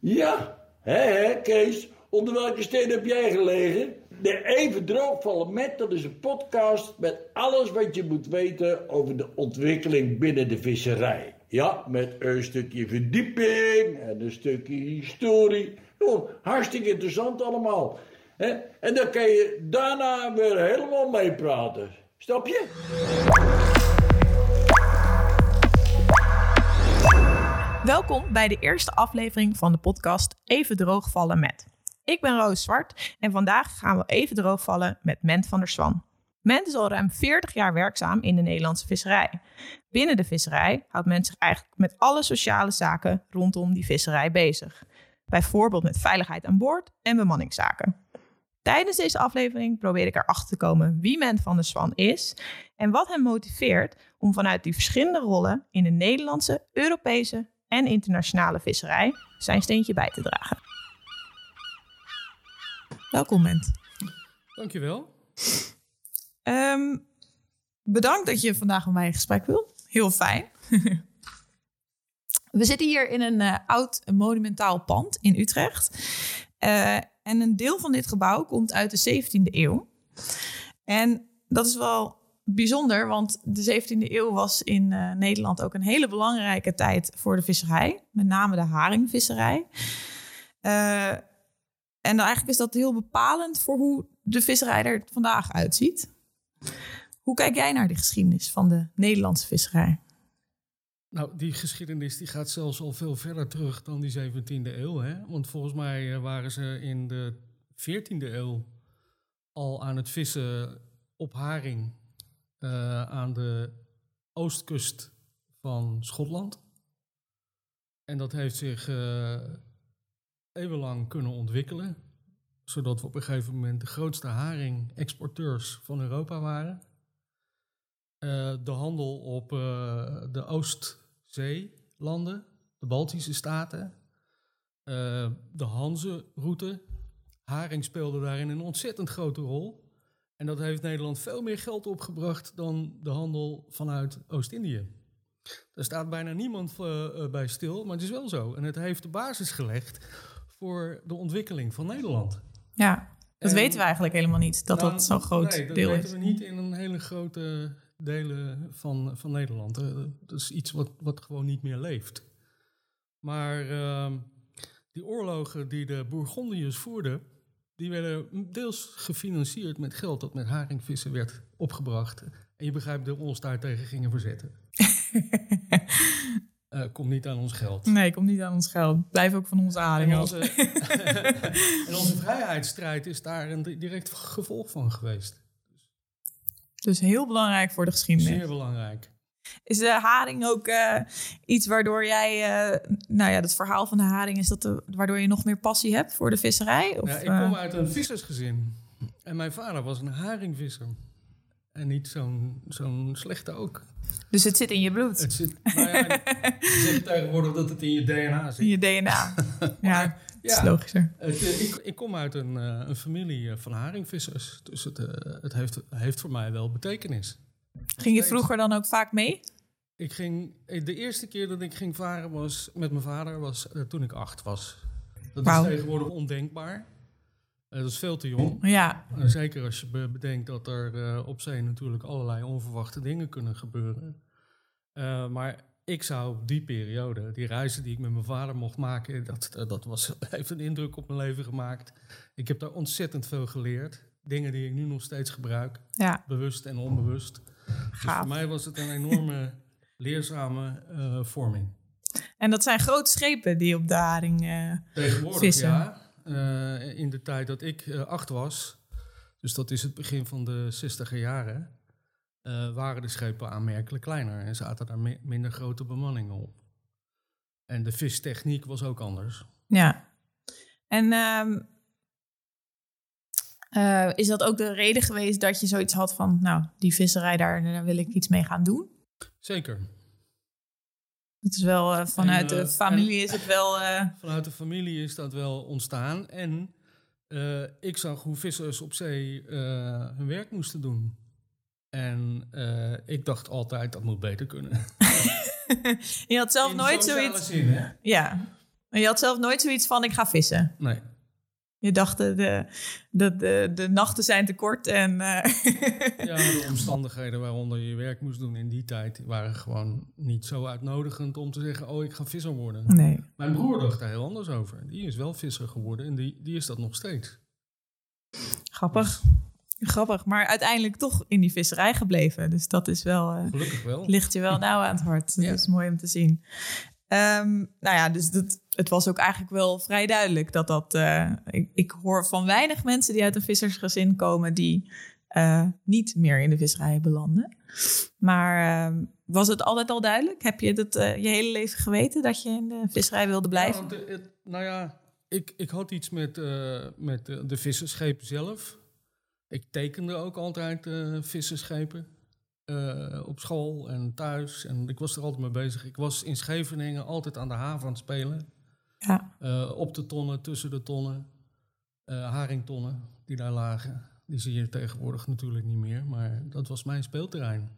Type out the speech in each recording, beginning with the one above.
Ja, hè, hè, Kees? Onder welke steen heb jij gelegen? De Even Droogvallen Met, dat is een podcast met alles wat je moet weten over de ontwikkeling binnen de visserij. Ja, met een stukje verdieping en een stukje historie. Oh, hartstikke interessant allemaal. En dan kan je daarna weer helemaal meepraten. Snap je? Welkom bij de eerste aflevering van de podcast Even droogvallen met. Ik ben Roos Zwart en vandaag gaan we even droogvallen met Ment van der Swan. Ment is al ruim 40 jaar werkzaam in de Nederlandse visserij. Binnen de visserij houdt Ment zich eigenlijk met alle sociale zaken rondom die visserij bezig. Bijvoorbeeld met veiligheid aan boord en bemanningszaken. Tijdens deze aflevering probeer ik erachter te komen wie Ment van der Swan is en wat hem motiveert om vanuit die verschillende rollen in de Nederlandse, Europese en internationale visserij zijn steentje bij te dragen. Welkom, Ment. Dankjewel. Ehm bedankt dat je vandaag met mij in gesprek wil. Heel fijn. We zitten hier in een eh, oud monumentaal pand in Utrecht. Eh, en een deel van dit gebouw komt uit de 17e eeuw. En dat is wel bijzonder, want de 17e eeuw was in eh, Nederland ook een hele belangrijke tijd voor de visserij. Met name de haringvisserij. Eh, en eigenlijk is dat heel bepalend voor hoe de visserij er vandaag uitziet. Hoe kijk jij naar de geschiedenis van de Nederlandse visserij? Nou, die geschiedenis die gaat zelfs al veel verder terug dan die 17e eeuw. Hè? Want volgens mij eh, waren ze in de 14e eeuw al aan het vissen op haring eh, aan de oostkust van Schotland. En dat heeft zich eh, eeuwenlang kunnen ontwikkelen, zodat we op een gegeven moment de grootste haring-exporteurs van Europa waren. Eh, de handel op de Oostzeelanden, de Baltische staten, de Hanze-route. Haring speelde daarin een ontzettend grote rol. En dat heeft Nederland veel meer geld opgebracht dan de handel vanuit Oost-Indië. Daar staat bijna niemand eh, eh, bij stil, maar het is wel zo. En het heeft de basis gelegd voor de ontwikkeling van Nederland. Ja, dat En- weten we eigenlijk helemaal niet, dat Nou, dat zo'n groot nee, dat deel weten is. we niet in een hele grote delen van, van Nederland. Eh, Dat is iets wat, wat gewoon niet meer leeft. Maar ehm, die oorlogen die de Bourgondiërs voerden, die werden deels gefinancierd met geld dat met haringvissen werd opgebracht. En je begrijpt dat we ons daar tegen gingen verzetten. Eh komt niet aan ons geld. Nee, komt niet aan ons geld. Blijf ook van onze haring En onze, en onze vrijheidsstrijd is daar een direct gevolg van geweest. Dus heel belangrijk voor de geschiedenis. Zeer belangrijk. Is de haring ook eh, iets waardoor jij, eh, nou ja, het verhaal van de haring is dat de, waardoor je nog meer passie hebt voor de visserij? Of, Ja, ik eh, kom uit een vissersgezin. En mijn vader was een haringvisser. En niet zo'n zo'n slechte ook. dus het zit in je bloed, Het zit, nou ja, ze zeggen tegenwoordig dat het in je DNA in zit. je DNA. ja, dat is Ja, logischer. het, ik, ik kom uit een, een familie van haringvissers. Dus het, het heeft, heeft voor mij wel betekenis. Ging je vroeger dan ook vaak mee? Ik ging, eh, de eerste keer dat ik ging varen was met mijn vader was eh, toen ik acht was. Dat is tegenwoordig ondenkbaar. Eh, dat is veel te jong. Ja, Uh, Zeker als je be- bedenkt dat er op zee natuurlijk allerlei onverwachte dingen kunnen gebeuren. Maar ik zou die periode, die reizen die ik met mijn vader mocht maken, dat, dat was, heeft een indruk op mijn leven gemaakt. Ik heb daar ontzettend veel geleerd. Dingen die ik nu nog steeds gebruik, ja, bewust en onbewust. Dus voor mij was het een enorme leerzame uh, vorming. En dat zijn grote schepen die op de haring eh, Tegenwoordig vissen. ja. Uh, in de tijd dat ik uh, acht was, dus dat is het begin van de zestiger jaren, uh, waren de schepen aanmerkelijk kleiner en zaten daar mi minder grote bemanningen op. En de vistechniek was ook anders. Ja. En um, uh, is dat ook de reden geweest dat je zoiets had van, nou, die visserij daar, daar wil ik iets mee gaan doen? Zeker. Het is wel uh, vanuit en, de familie is het wel. Vanuit de familie is dat wel ontstaan. En ik zag hoe vissers op zee hun werk moesten doen. En ik dacht altijd dat moet beter kunnen. je had zelf In nooit zoiets. Zin? Ja. Je had zelf nooit zoiets van, ik ga vissen? Nee. Je dacht, de, de, de, de, de nachten zijn te kort en... eh, Ja, de omstandigheden waaronder je werk moest doen in die tijd waren gewoon niet zo uitnodigend om te zeggen: Oh, ik ga visser worden. nee. Mijn broer dacht daar heel anders over. Die is wel visser geworden en die, die is dat nog steeds. Grappig. Grappig, maar uiteindelijk toch in die visserij gebleven. Dus dat is wel, eh, Gelukkig wel. ligt je wel nauw aan het hart. Dat Ja. is mooi om te zien. Ehm, nou ja, dus dat, het was ook eigenlijk wel vrij duidelijk dat dat... eh, ik, ik hoor van weinig mensen die uit een vissersgezin komen... die eh, niet meer in de visserij belanden. Maar ehm, was het altijd al duidelijk? Heb je dat eh, je hele leven geweten dat je in de visserij wilde blijven? het- nou ja, ik, ik had iets met, met de, de visserschepen zelf. Ik tekende ook altijd visserschepen. Eh, op school en thuis. En ik was er altijd mee bezig. Ik was in Scheveningen altijd aan de haven aan het spelen. Ja, Eh, op de tonnen, tussen de tonnen. eh, haringtonnen die daar lagen. Die zie je tegenwoordig natuurlijk niet meer. Maar dat was mijn speelterrein.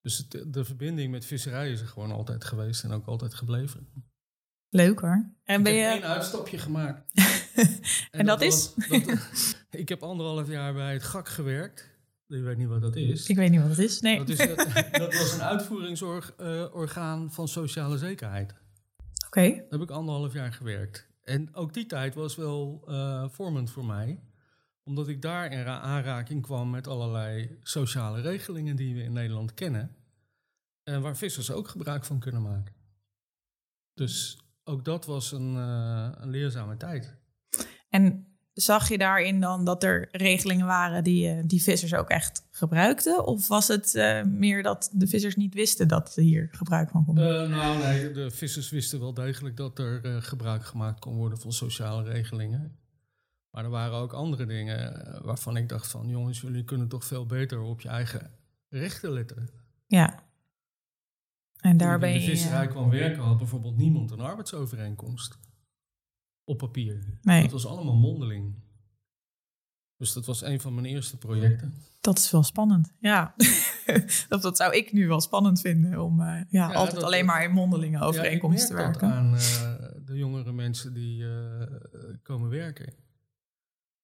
Dus het- de verbinding met visserij is er gewoon altijd geweest en ook altijd gebleven. leuk hoor. En ben ik heb je... één uitstapje gemaakt. En dat is? was- dat- ik heb anderhalf jaar bij het GAK gewerkt. Je weet niet wat dat is. Ik weet niet wat het is. Nee. Dat, is eh, dat was een uitvoeringsorgaan van sociale zekerheid. Oké. Daar heb ik anderhalf jaar gewerkt. En ook die tijd was wel eh, vormend voor mij. Omdat ik daar in ra- aanraking kwam met allerlei sociale regelingen die we in Nederland kennen. En waar vissers ook gebruik van kunnen maken. Dus ook dat was een, eh, een leerzame tijd. En zag je daarin dan dat er regelingen waren die, eh, die vissers ook echt gebruikten? Of was het eh, meer dat de vissers niet wisten dat ze hier gebruik van konden? Eh, nou, nee, de vissers wisten wel degelijk dat er gebruik gemaakt kon worden van sociale regelingen. Maar er waren ook andere dingen waarvan ik dacht van... jongens, jullie kunnen toch veel beter op je eigen rechten letten. ja. En daar Toen ben ik in je... de visserij kwam werken had bijvoorbeeld niemand een arbeidsovereenkomst. Op papier. Nee. Dat was allemaal mondeling. Dus dat was een van mijn eerste projecten. Dat is wel spannend. Ja. dat, dat zou ik nu wel spannend vinden om eh, ja, altijd dat- alleen maar in mondelinge overeenkomsten te ja, werken. aan eh, de jongere mensen die eh, komen werken.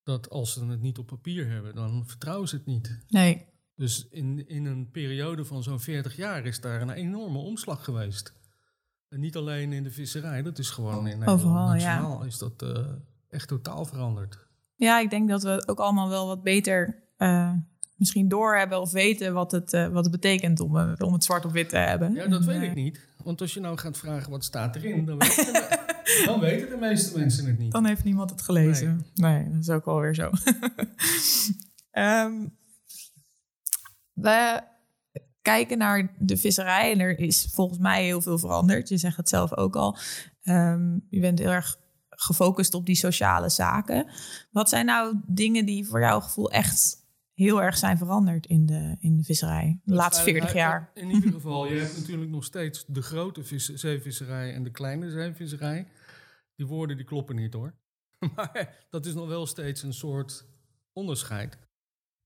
Dat als ze het niet op papier hebben, dan vertrouwen ze het niet. Nee. Dus in, in een periode van zo'n 40 jaar is daar een enorme omslag geweest. En niet alleen in de visserij, dat is gewoon in Nederland Overal, ja. nationaal is dat eh, echt totaal veranderd. Ja, ik denk dat we ook allemaal wel wat beter eh, misschien doorhebben of weten wat het, eh, wat het betekent om, om het zwart op wit te hebben. Ja, dat En, weet ik niet. Want als je nou gaat vragen wat staat erin, dan weten de, dan weten de meeste mensen het niet. Dan heeft niemand het gelezen. Nee, dat is ook wel weer zo. Ehm, we kijken naar de visserij en er is volgens mij heel veel veranderd. Je zegt het zelf ook al. Ehm, je bent heel erg gefocust op die sociale zaken. Wat zijn nou dingen die voor jouw gevoel echt heel erg zijn veranderd in de, in de visserij de laatste 40 jaar? In ieder geval, je hebt natuurlijk nog steeds de grote vis- zeevisserij en de kleine zeevisserij. Die woorden die kloppen niet hoor. Maar dat is nog wel steeds een soort onderscheid.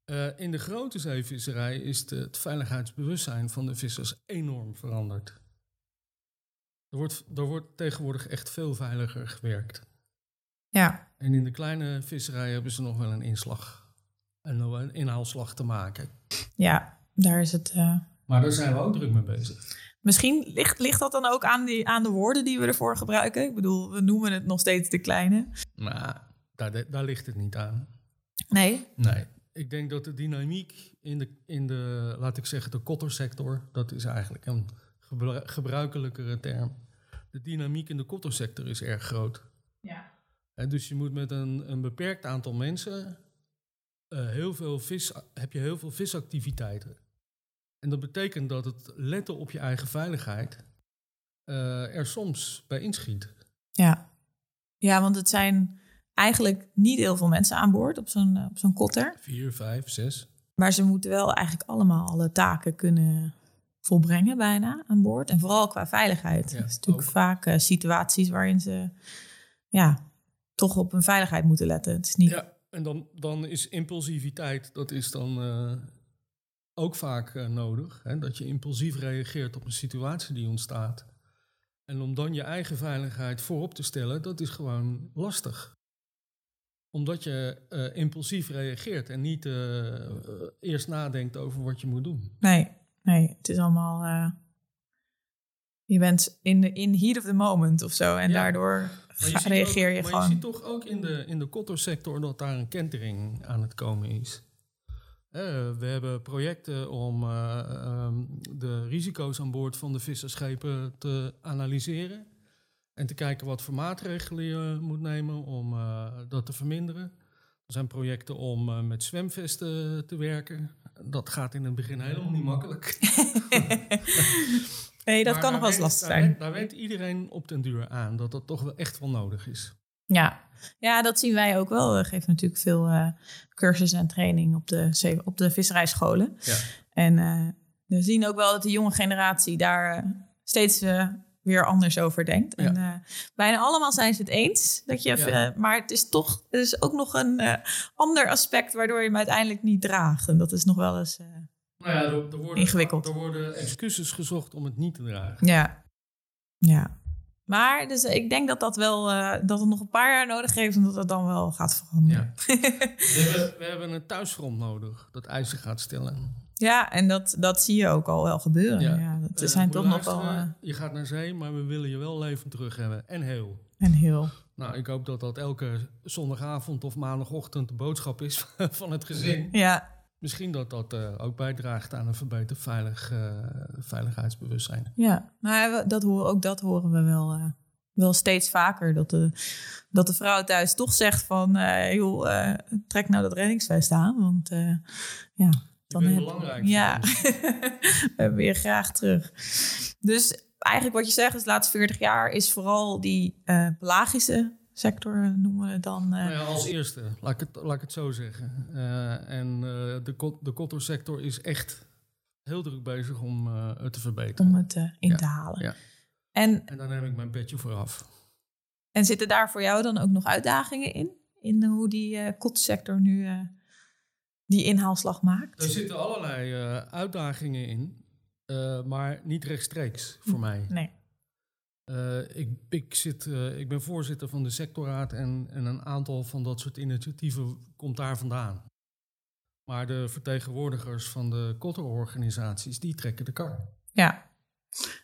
Eh, in de grote zeevisserij is de, het veiligheidsbewustzijn van de vissers enorm veranderd. Er wordt, er wordt tegenwoordig echt veel veiliger gewerkt. Ja, En in de kleine visserij hebben ze nog wel een inslag en een inhaalslag te maken. ja daar is het. eh, Maar daar zijn we ook druk mee bezig. Misschien ligt, ligt dat dan ook aan, die, aan de woorden die we ervoor gebruiken. Ik bedoel, we noemen het nog steeds de kleine. Nou, daar, daar ligt het niet aan. Nee. Nee. Ik denk dat de dynamiek in de, in de laat ik zeggen, de kottersector, dat is eigenlijk een gebru- gebruikelijkere term. De dynamiek in de kottersector is erg groot. Ja. Hè, dus je moet met een, een beperkt aantal mensen eh, heel veel vis, heb je heel veel visactiviteiten. En dat betekent dat het letten op je eigen veiligheid eh, er soms bij inschiet. Ja. ja, want het zijn eigenlijk niet heel veel mensen aan boord op zo'n eh, op zo'n kotter. Vier, vijf, zes. Maar ze moeten wel eigenlijk allemaal alle taken kunnen volbrengen bijna aan boord. En vooral qua veiligheid. Ja, Het is natuurlijk ook. vaak eh, situaties waarin ze ja, toch op hun veiligheid moeten letten. Het is niet... Ja, en dan, dan is impulsiviteit, dat is dan eh, ook vaak nodig. Hè? Dat je impulsief reageert op een situatie die ontstaat. En om dan je eigen veiligheid voorop te stellen, dat is gewoon lastig. Omdat je uh, impulsief reageert en niet uh, eerst nadenkt over wat je moet doen. Nee, nee, het is allemaal. Uh, je bent in de in heat of the moment of zo. En ja. daardoor je reageer ook, je maar gewoon. je ziet toch ook in de, in de kottersector dat daar een kentering aan het komen is. We hebben projecten om uh, um, de risico's aan boord van de visserschepen te analyseren. En te kijken wat voor maatregelen je moet nemen om uh, dat te verminderen. Er zijn projecten om met zwemvesten te werken. Dat gaat in het begin helemaal niet makkelijk. nee, dat Maar kan nog wel eens lastig zijn. Daar, daar weet iedereen op den duur aan dat dat toch wel echt wel nodig is. Ja. ja, dat zien wij ook wel. We geven natuurlijk veel eh, cursussen en training op de, op de visserijscholen. Ja. En eh, we zien ook wel dat de jonge generatie daar eh, steeds eh, weer anders over denkt. En eh, bijna allemaal zijn ze het eens. Dat je, Ja. eh, maar het is toch er is ook nog een eh, ander aspect waardoor je hem uiteindelijk niet draagt. En dat is nog wel eens. eh, Nou ja, er, er worden, Ingewikkeld. Er worden excuses gezocht om het niet te dragen. ja. Ja. Maar dus ik denk dat dat wel eh, dat het nog een paar jaar nodig heeft en dat het dan wel gaat veranderen. We hebben, we hebben een thuisfront nodig dat eisen gaat stellen. Ja, en dat, dat zie je ook al wel gebeuren. Ja. Ja. dat Eh, zijn toch nog wel eh, Je gaat naar zee, maar we willen je wel levend terug hebben. En heel. een heel. Nou, ik hoop dat dat elke zondagavond of maandagochtend de boodschap is van het gezin. Ja, Misschien dat dat eh, ook bijdraagt aan een verbeterd veilig, veiligheidsbewustzijn. ja. Maar we- dat horen, ook dat horen we wel, wel steeds vaker. Dat de, dat de vrouw thuis toch zegt van... eh, joh, trek nou dat reddingsvest aan. Want ja, dan heb belangrijk Ja, we hebben je graag terug. Dus eigenlijk wat je zegt is de laatste 40 jaar... is vooral die eh, pelagische sector, noemen we dan... eh, Nou ja, als eerste, laat ik het, laat ik het zo zeggen. Eh, en de, kot- de kottersector is echt heel druk bezig om het te verbeteren. om het in Ja, te halen. ja. En, En daar neem ik mijn petje voor af. en zitten daar voor jou dan ook nog uitdagingen in? In hoe die kotsector nu die inhaalslag maakt? Er zitten allerlei eh, uitdagingen in, eh, maar niet rechtstreeks voor mij. Nee. Eh, ik, ik, zit, ik ben voorzitter van de sectorraad en, en een aantal van dat soort initiatieven komt daar vandaan. Maar de vertegenwoordigers van de kotterorganisaties, die trekken de kar. Ja.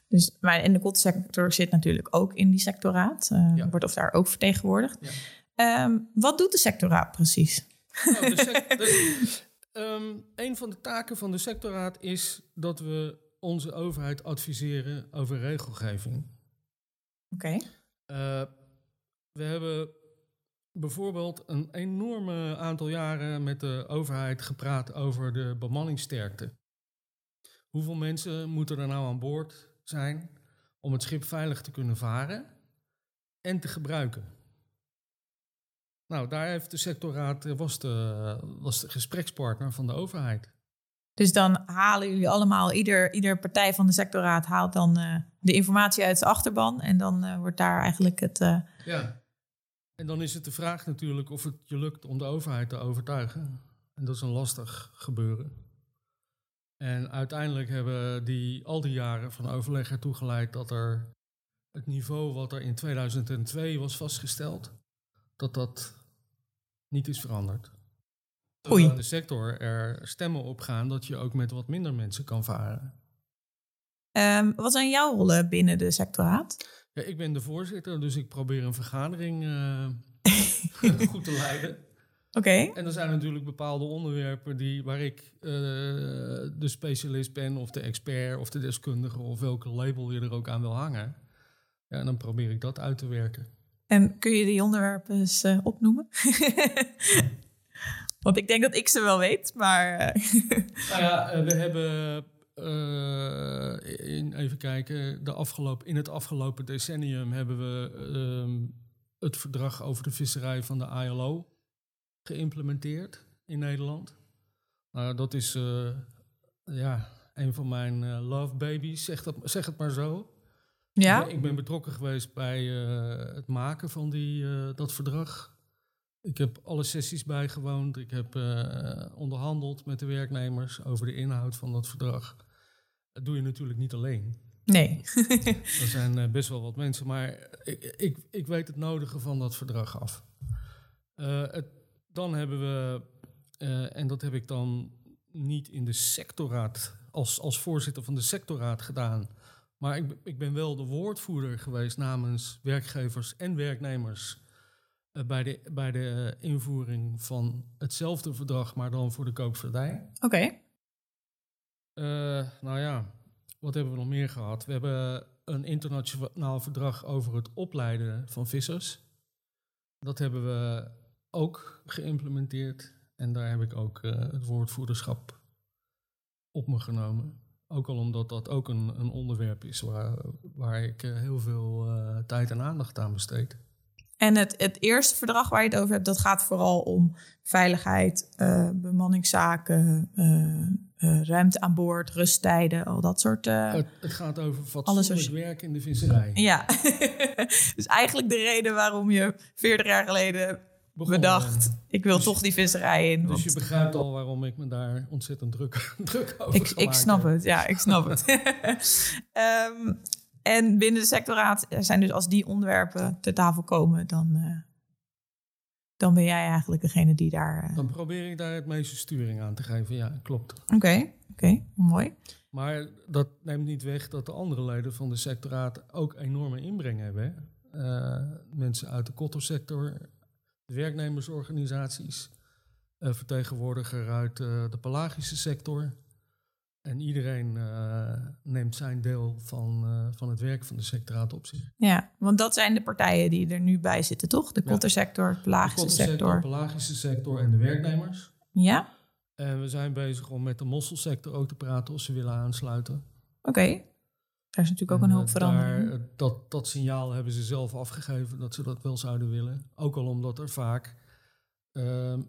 Dus, maar en de kotsector zit natuurlijk ook in die sectorraad. Ja. Wordt of daar ook vertegenwoordigd. Ja. Ehm, wat doet de sectorraad precies? Nou, de sec- de- ehm, een van de taken van de sectorraad is dat we onze overheid adviseren over regelgeving. Oké. Eh, we hebben bijvoorbeeld een enorme aantal jaren met de overheid gepraat over de bemanningssterkte. Hoeveel mensen moeten er nou aan boord zijn om het schip veilig te kunnen varen en te gebruiken? Nou, daar heeft de sectorraad eh, was de, was de gesprekspartner van de overheid. Dus dan halen jullie allemaal, ieder, ieder partij van de sectorraad haalt dan eh, de informatie uit zijn achterban. En dan eh, wordt daar eigenlijk het. Ja. En dan is het de vraag natuurlijk of het je lukt om de overheid te overtuigen. En dat is een lastig gebeuren. En uiteindelijk hebben die, al die jaren van overleg ertoe geleid dat er het niveau wat er in 2002 was vastgesteld, dat dat niet is veranderd. Terwijl Oei. in de sector er stemmen op gaan dat je ook met wat minder mensen kan varen. ehm, wat zijn jouw rollen binnen de sectorraad? Ja, ik ben de voorzitter, dus ik probeer een vergadering eh, goed te leiden. Oké. En er zijn natuurlijk bepaalde onderwerpen die, waar ik eh, de specialist ben, of de expert, of de deskundige, of welke label je er ook aan wil hangen. Ja, en dan probeer ik dat uit te werken. En kun je die onderwerpen eens eh, opnoemen? Want ik denk dat ik ze wel weet, maar. eh, Nou ja, eh, we hebben, in, even kijken, de afgelopen, in het afgelopen decennium hebben we ehm, het verdrag over de visserij van de ILO geïmplementeerd in Nederland. Nou, dat is ja, een van mijn love babies, zeg, dat, zeg het maar zo. Ja. Ik ben, betrokken geweest bij eh, het maken van die, eh, dat verdrag. Ik heb alle sessies bijgewoond. Ik heb eh, onderhandeld met de werknemers over de inhoud van dat verdrag. Dat doe je natuurlijk niet alleen. Nee. Er zijn best wel wat mensen, maar ik, ik, ik weet het nodige van dat verdrag af. Het, dan hebben we, en dat heb ik dan niet in de sectorraad, als, als voorzitter van de sectorraad gedaan, maar ik, ik ben wel de woordvoerder geweest namens werkgevers en werknemers eh, bij de, bij de eh, invoering van hetzelfde verdrag, maar dan voor de koopvaardij. Oké. Eh, nou ja, wat hebben we nog meer gehad? We hebben een internationaal verdrag over het opleiden van vissers. Dat hebben we ook geïmplementeerd. En daar heb ik ook het woordvoerderschap op me genomen. Ook al omdat dat ook een, een onderwerp is waar, waar ik eh, heel veel eh, tijd en aandacht aan besteed. En het, het eerste verdrag waar je het over hebt, dat gaat vooral om veiligheid, eh, bemanningszaken, ruimte aan boord, rusttijden, al dat soort. Het, het gaat over fatsoenlijk werk in de visserij. ja. dus eigenlijk de reden waarom je 40 jaar geleden Begonnen. bedacht, ik wil Dus- toch die visserij in. Dus want- je begrijpt al waarom ik me daar ontzettend druk, druk over Ik, ik snap heb. het, ja, ik snap het. Ehm, en binnen de sectoraad zijn dus als die onderwerpen ter tafel komen, dan, eh, dan ben jij eigenlijk degene die daar. eh, Dan probeer ik daar het meeste sturing aan te geven. Ja, klopt. Oké, oké, mooi. Maar dat neemt niet weg dat de andere leden van de sectoraat ook enorme inbreng hebben. Eh, mensen uit de kottersector, werknemersorganisaties, eh, vertegenwoordiger uit eh, de pelagische sector. En iedereen eh, neemt zijn deel van, van het werk van de sectoraat op zich. Ja, want dat zijn de partijen die er nu bij zitten, toch? De kottersector, de De pelagische de sector. pelagische sector en de werknemers. Ja, En we zijn bezig om met de mosselsector ook te praten of ze willen aansluiten. oké. Daar is natuurlijk ook een En, hoop eh, verandering. daar, eh, dat, dat signaal hebben ze zelf afgegeven dat ze dat wel zouden willen. Ook al omdat er vaak ehm,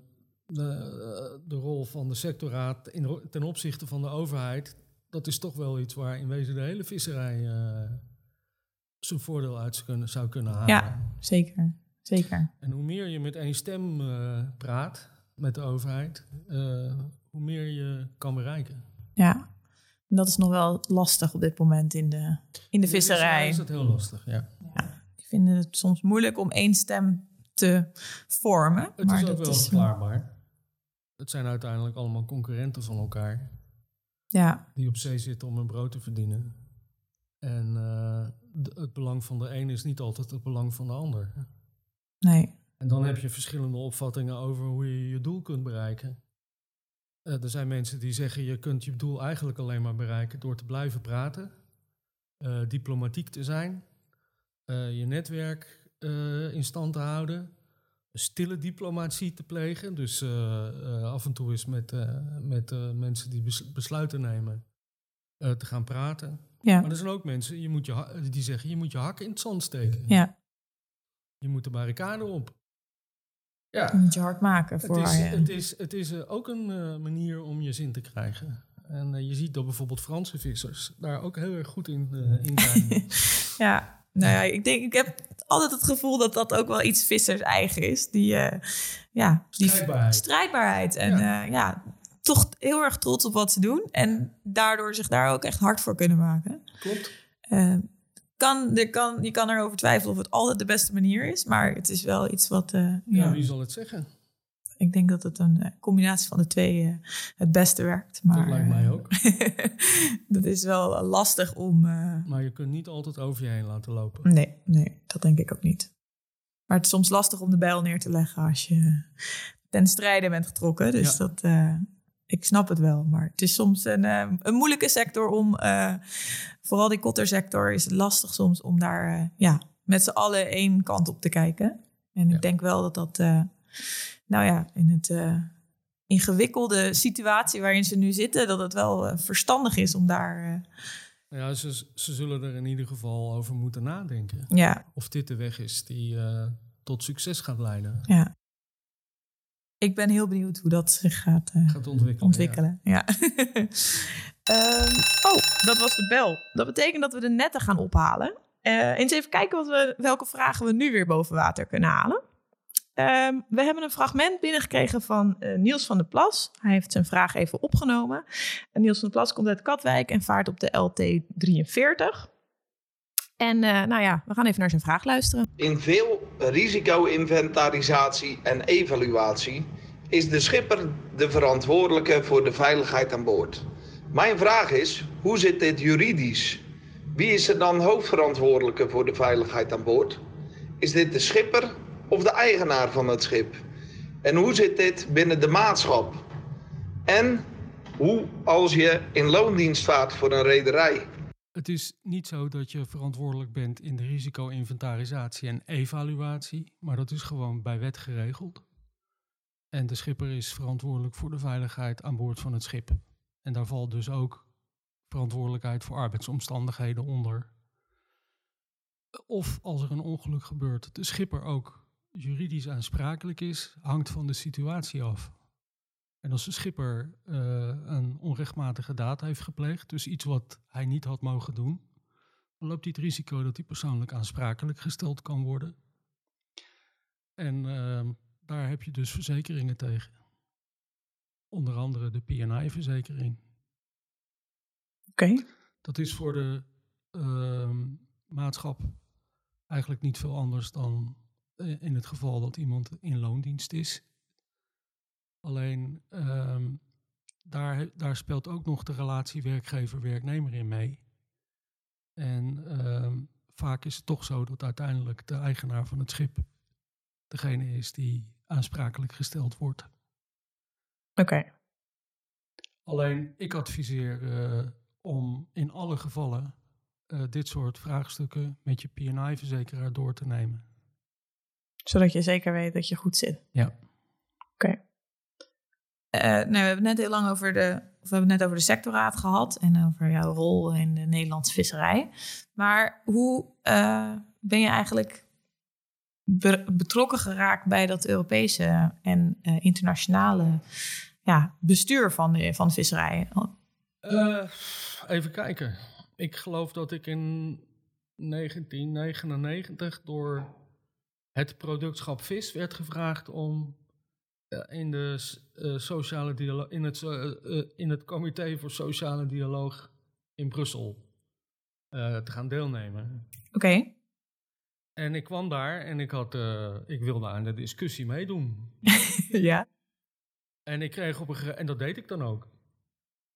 de, de rol van de sectorraad in, ten opzichte van de overheid, dat is toch wel iets waar in wezen de hele visserij eh, zijn voordeel uit zou kunnen, zou kunnen halen. Ja. Zeker, zeker. En hoe meer je met één stem eh, praat met de overheid, eh, hoe meer je kan bereiken. Ja. En dat is nog wel lastig op dit moment in de, in de visserij. is dat heel lastig, ja. Die vinden het soms moeilijk om één stem te vormen. Het maar is ook dat wel is, verklaarbaar. Het zijn uiteindelijk allemaal concurrenten van elkaar. Ja, Die op zee zitten om hun brood te verdienen. En eh, het belang van de een is niet altijd het belang van de ander. nee. En dan heb je verschillende opvattingen over hoe je je doel kunt bereiken. Eh, er zijn mensen die zeggen je kunt je doel eigenlijk alleen maar bereiken door te blijven praten. eh, diplomatiek te zijn. eh, je netwerk in stand te houden. Stille diplomatie te plegen. Dus af en toe eens met, met mensen die bes- besluiten nemen te gaan praten. Ja, Maar er zijn ook mensen je moet je, die zeggen je moet je hakken in het zand steken. ja. Je moet de barricade op. Ja, Je moet je hard maken het voor is, je... het is, het is eh, ook een eh, manier om je zin te krijgen. En eh, je ziet dat bijvoorbeeld Franse vissers daar ook heel erg goed in, eh, in zijn. Ja, nou ja, ik denk, ik heb altijd het gevoel dat dat ook wel iets vissers eigen is. Die, eh, ja, die Strijdbaarheid. strijdbaarheid. En ja. ja, toch heel erg trots op wat ze doen. En daardoor zich daar ook echt hard voor kunnen maken. Klopt. Kan, er kan, je kan erover twijfelen of het altijd de beste manier is. Maar het is wel iets wat... eh, Ja, ja, wie zal het zeggen? ik denk dat het een eh, combinatie van de twee eh, het beste werkt. Maar, dat lijkt mij ook. dat is wel lastig om... Maar je kunt niet altijd over je heen laten lopen. Nee, nee, dat denk ik ook niet. Maar het is soms lastig om de bijl neer te leggen als je ten strijde bent getrokken. Dus Ja. dat, ik snap het wel. Maar het is soms een, eh, een moeilijke sector om, eh, vooral die kottersector, is het lastig soms om daar eh, ja, met z'n allen één kant op te kijken. En Ja. ik denk wel dat dat, nou ja, in het ingewikkelde situatie waarin ze nu zitten, dat het wel verstandig is om daar, Ja, ze, ze zullen er in ieder geval over moeten nadenken. ja, Of dit de weg is die tot succes gaat leiden. Ja. Ik ben heel benieuwd hoe dat zich gaat eh, Gaat ontwikkelen. ontwikkelen. Ja. Ehm, oh, dat was de bel. Dat betekent dat we de netten gaan ophalen. Eh, eens even kijken wat we, welke vragen we nu weer boven water kunnen halen. Ehm, we hebben een fragment binnengekregen van uh, Niels van der Plas. Hij heeft zijn vraag even opgenomen. En Niels van der Plas komt uit Katwijk en vaart op de LT43. En uh, nou ja, we gaan even naar zijn vraag luisteren. In veel risico-inventarisatie en evaluatie is de schipper de verantwoordelijke voor de veiligheid aan boord. Mijn vraag is, hoe zit dit juridisch? Wie is er dan hoofdverantwoordelijke voor de veiligheid aan boord? Is dit de schipper of de eigenaar van het schip? En hoe zit dit binnen de maatschap? En hoe als je in loondienst vaart voor een rederij? Het is niet zo dat je verantwoordelijk bent in de risico-inventarisatie en evaluatie, maar dat is gewoon bij wet geregeld. En de schipper is verantwoordelijk voor de veiligheid aan boord van het schip. En daar valt dus ook verantwoordelijkheid voor arbeidsomstandigheden onder. Of als er een ongeluk gebeurt, de schipper ook juridisch aansprakelijk is, hangt van de situatie af. En als de schipper uh, een onrechtmatige daad heeft gepleegd, dus iets wat hij niet had mogen doen, dan loopt hij het risico dat hij persoonlijk aansprakelijk gesteld kan worden. En uh, daar heb je dus verzekeringen tegen. Onder andere de PNI-verzekering. Oké. Dat is voor de uh, maatschap eigenlijk niet veel anders dan eh, in het geval dat iemand in loondienst is. Alleen um, daar, daar speelt ook nog de relatie werkgever-werknemer in mee. En um, vaak is het toch zo dat uiteindelijk de eigenaar van het schip degene is die aansprakelijk gesteld wordt. Oké. Alleen ik adviseer uh, om in alle gevallen uh, dit soort vraagstukken met je PNI-verzekeraar door te nemen. Zodat je zeker weet dat je goed zit. Ja. Oké. Okay. Nou, we hebben net heel lang over de, we hebben net over de sectorraad gehad en over jouw rol in de Nederlandse visserij. Maar hoe uh, ben je eigenlijk be betrokken geraakt bij dat Europese en uh, internationale ja, bestuur van de, van de visserij? even kijken. Ik geloof dat ik in 1999 door het productschap vis werd gevraagd om in, de, uh, sociale dialoog, in, het, uh, uh, in het Comité voor Sociale Dialoog in Brussel te gaan deelnemen. Oké. Okay. En ik kwam daar en ik, had, ik wilde aan de discussie meedoen. ja. En, ik kreeg op een en dat deed ik dan ook.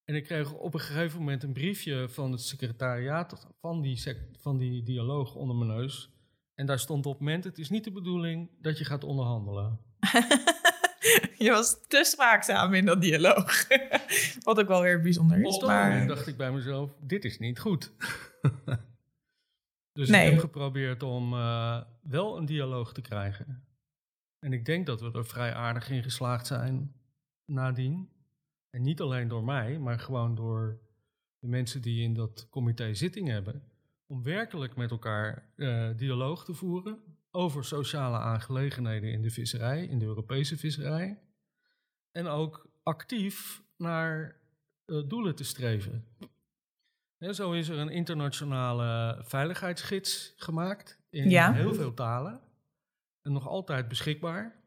En ik kreeg op een gegeven moment een briefje van het secretariaat van die, van die dialoog onder mijn neus. En daar stond op moment, het is niet de bedoeling dat je gaat onderhandelen. je was te spraakzaam in dat dialoog. Wat ook wel weer bijzonder is. Op maar... moment dacht ik bij mezelf, dit is niet goed. dus nee. ik heb geprobeerd om uh, wel een dialoog te krijgen. En ik denk dat we er vrij aardig in geslaagd zijn nadien. En niet alleen door mij, maar gewoon door de mensen die in dat comité zitting hebben. Om werkelijk met elkaar uh, dialoog te voeren over sociale aangelegenheden in de visserij, in de Europese visserij. En ook actief naar uh, doelen te streven. En zo is er een internationale veiligheidsgids gemaakt in ja. heel veel talen. En nog altijd beschikbaar.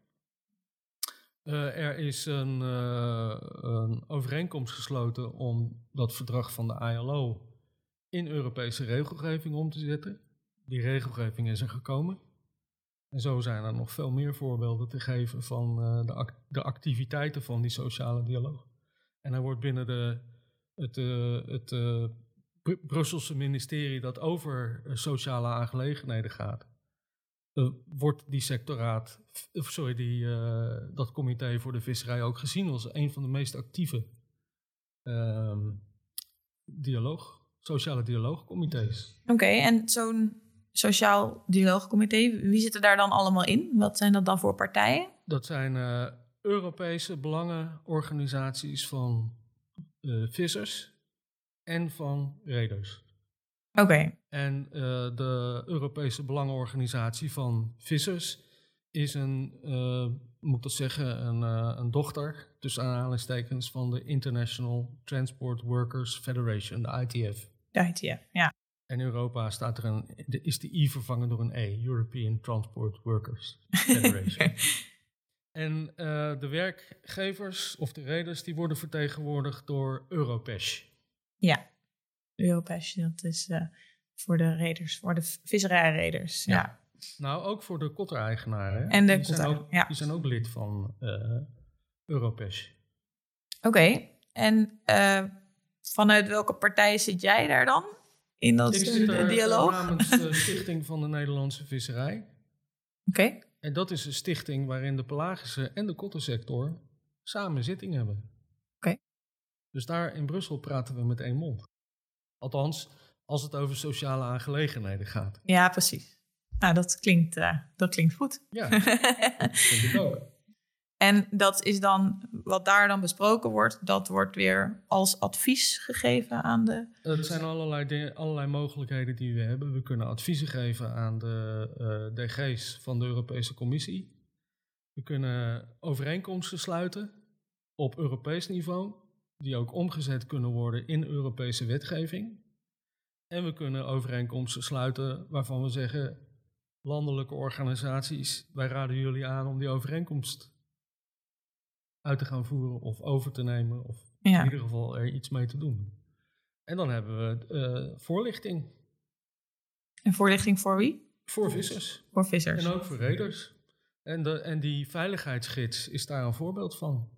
Uh, er is een, uh, een, overeenkomst gesloten om dat verdrag van de ILO in Europese regelgeving om te zetten. Die regelgeving is er gekomen. En zo zijn er nog veel meer voorbeelden te geven van uh, de, de, activiteiten van die sociale dialoog. En er wordt binnen de, het, uh, het Br Brusselse ministerie dat over sociale aangelegenheden gaat, wordt die sectoraat, of sorry, die, dat comité voor de visserij ook gezien als een van de meest actieve ehm, dialoog, sociale dialoogcomité's. Oké, en zo'n sociaal dialoogcomité. Wie zitten daar dan allemaal in? Wat zijn dat dan voor partijen? Dat zijn uh, Europese belangenorganisaties van uh, vissers en van reders. Oké. Okay. En uh, de Europese belangenorganisatie van vissers is een, moet ik dat zeggen, een, een dochter, tussen aanhalingstekens, van de International Transport Workers Federation, de ITF. De ITF, ja. En in Europa staat er een, is de I vervangen door een E, European Transport Workers Federation. en eh, de werkgevers of de reders die worden vertegenwoordigd door Europesh. Ja, Europesh, dat is eh, voor de reders, voor de visserijreders. Ja. Ja. Nou, ook voor de kottereigenaren. En de die, zijn ook, ja. die zijn ook lid van eh Europesh. Oké, en vanuit welke partij zit jij daar dan? In dat Ik eh, zit er dialoog? namens de Stichting van de Nederlandse Visserij. Oké, En dat is een stichting waarin de pelagische en de kottensector samen zitting hebben. Oké. Dus daar in Brussel praten we met één mond. Althans, als het over sociale aangelegenheden gaat. ja, precies. Nou, dat klinkt, eh, dat klinkt goed. Ja, dat vind ik ook. En dat is dan, wat daar dan besproken wordt, dat wordt weer als advies gegeven aan de... Het zijn allerlei, allerlei mogelijkheden die we hebben. We kunnen adviezen geven aan de eh, DG's van de Europese Commissie. We kunnen overeenkomsten sluiten op Europees niveau, die ook omgezet kunnen worden in Europese wetgeving. En we kunnen overeenkomsten sluiten waarvan we zeggen, landelijke organisaties, wij raden jullie aan om die overeenkomst uit te gaan voeren of over te nemen of in ieder geval er iets mee te doen. En dan hebben we eh, voorlichting en voorlichting voor wie? voor vissers Voor vissers. en ook voor reders. En, de, en die veiligheidsgids is daar een voorbeeld van.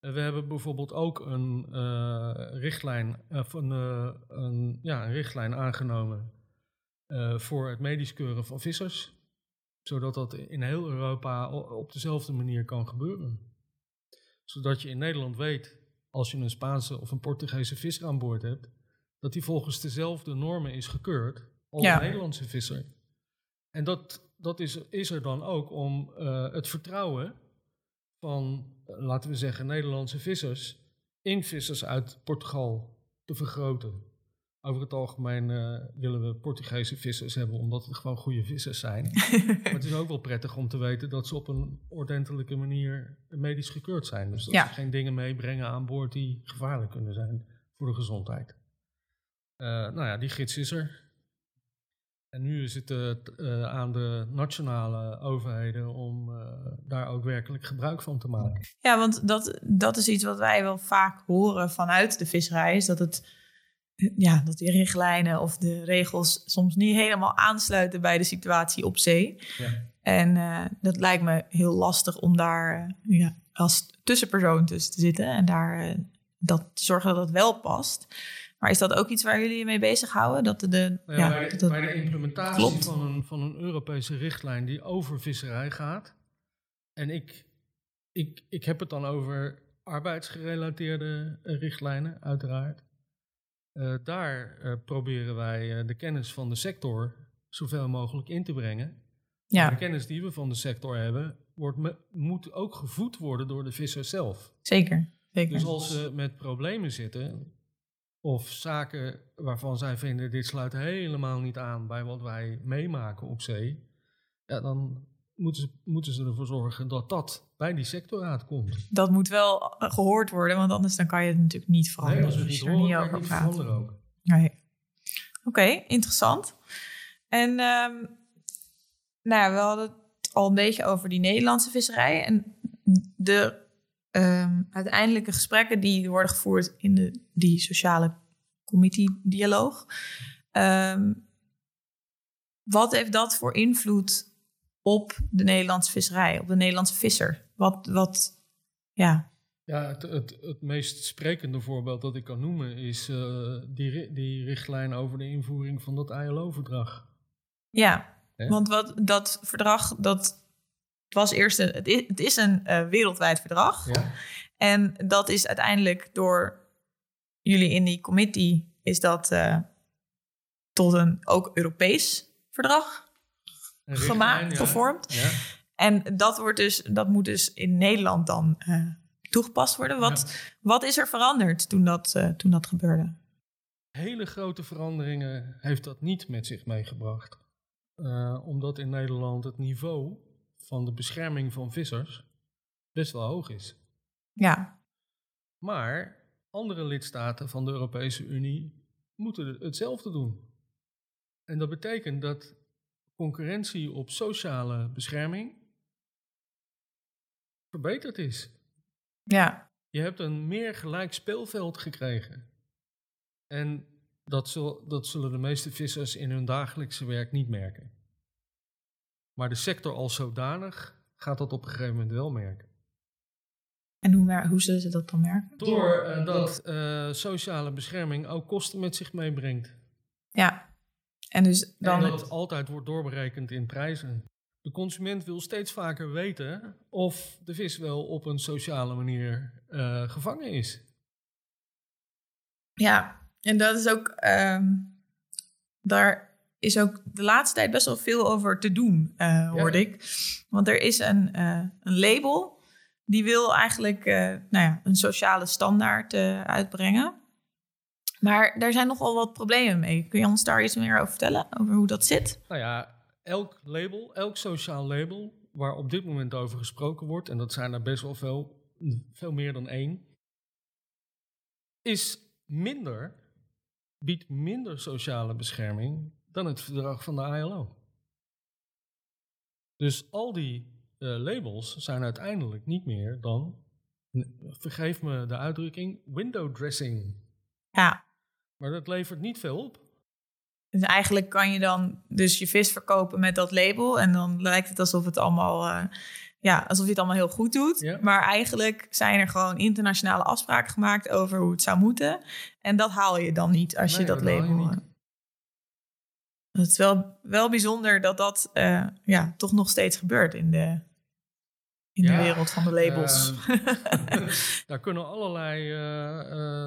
We hebben bijvoorbeeld ook een, eh, richtlijn, of een, eh, een, ja, een richtlijn aangenomen voor het medisch keuren van vissers. Zodat dat in heel Europa op dezelfde manier kan gebeuren. Zodat je in Nederland weet, als je een Spaanse of een Portugese visser aan boord hebt, dat die volgens dezelfde normen is gekeurd als Ja. een Nederlandse visser. En dat, dat is, is er dan ook om eh, het vertrouwen van, eh, laten we zeggen, Nederlandse vissers in vissers uit Portugal te vergroten. Over het algemeen eh, willen we Portugese vissers hebben, omdat het gewoon goede vissers zijn. maar het is ook wel prettig om te weten dat ze op een ordentelijke manier medisch gekeurd zijn. Dus dat Ja. ze geen dingen meebrengen aan boord die gevaarlijk kunnen zijn voor de gezondheid. Eh, nou ja, die gids is er. En nu is het eh, aan de nationale overheden om daar ook werkelijk gebruik van te maken. Ja, want dat, dat is iets wat wij wel vaak horen vanuit de visserij. Is dat, het, ja, dat die richtlijnen of de regels soms niet helemaal aansluiten bij de situatie op zee. Ja. En eh, dat lijkt me heel lastig om daar eh, ja, als tussenpersoon tussen te zitten. En daar eh, dat, te zorgen dat het wel past. Maar is dat ook iets waar jullie je mee bezighouden? Dat de, de, Nou ja, ja, bij, de, dat- bij de implementatie klopt. van een, van een Europese richtlijn die over visserij gaat. En ik, ik, ik heb het dan over arbeidsgerelateerde richtlijnen, uiteraard. Eh, daar eh, proberen wij eh, de kennis van de sector zoveel mogelijk in te brengen. ja, De kennis die we van de sector hebben, wordt me- moet ook gevoed worden door de vissers zelf. zeker. zeker. Dus als ze met problemen zitten, of zaken waarvan zij vinden dit sluit helemaal niet aan bij wat wij meemaken op zee, ja, dan moeten ze, moeten ze ervoor zorgen dat dat bij die sectorraad komt. dat moet wel gehoord worden, want anders dan kan je het natuurlijk niet veranderen. Nee, als we je niet er niet over praat. ook. Nee. Oké, interessant. En ehm, nou ja, we hadden het al een beetje over die Nederlandse visserij. En de ehm, uiteindelijke gesprekken die worden gevoerd in de, die sociale committee-dialoog. Ehm, wat heeft dat voor invloed op de Nederlandse visserij, op de Nederlandse visser? Wat, wat ja, Ja, het, het, het meest sprekende voorbeeld dat ik kan noemen is eh, die, die richtlijn over de invoering van dat ILO-verdrag. Ja, want wat, dat verdrag, dat was eerst een, het is, het is een eh, wereldwijd verdrag. Ja? En dat is uiteindelijk door jullie in die committee, is dat eh, tot een ook Europees verdrag gemaakt, ja. gevormd. Ja. En dat, wordt dus, dat moet dus in Nederland dan eh, toegepast worden. Wat, wat is er veranderd toen dat, eh, toen dat gebeurde? Hele grote veranderingen heeft dat niet met zich meegebracht. Eh, omdat in Nederland het niveau van de bescherming van vissers best wel hoog is. Ja, Maar andere lidstaten van de Europese Unie moeten hetzelfde doen. En dat betekent dat concurrentie op sociale bescherming verbeterd is. Ja, Je hebt een meer gelijk speelveld gekregen. En dat, zul, dat zullen de meeste vissers in hun dagelijkse werk niet merken. Maar de sector als zodanig gaat dat op een gegeven moment wel merken. en hoe, hoe zullen ze dat dan merken? Door eh, dat eh, sociale bescherming ook kosten met zich meebrengt. En dus dan... en dat altijd wordt doorberekend in prijzen. De consument wil steeds vaker weten of de vis wel op een sociale manier eh, gevangen is. Ja, en dat is ook. ehm, daar is ook de laatste tijd best wel veel over te doen, eh, hoorde ik. Want er is een, eh, een label die wil eigenlijk nou ja, een sociale standaard uitbrengen. Maar daar zijn nogal wat problemen mee. Kun je ons daar iets meer over vertellen? Over hoe dat zit? Nou ja, elk label, elk sociaal label waar op dit moment over gesproken wordt, en dat zijn er best wel veel, veel meer dan één, is minder, biedt minder sociale bescherming dan het verdrag van de ILO. Dus al die eh, labels zijn uiteindelijk niet meer dan, vergeef me de uitdrukking, window dressing. Ja, Maar dat levert niet veel op. dus eigenlijk kan je dan dus je vis verkopen met dat label. En dan lijkt het alsof het allemaal. eh, ja, alsof je het allemaal heel goed doet. Ja. Maar eigenlijk zijn er gewoon internationale afspraken gemaakt over hoe het zou moeten. En dat haal je dan niet als je dat label. niet. eh, Het is wel, wel bijzonder dat dat eh, ja, toch nog steeds gebeurt in de, in de wereld van de labels. Daar kunnen allerlei, eh,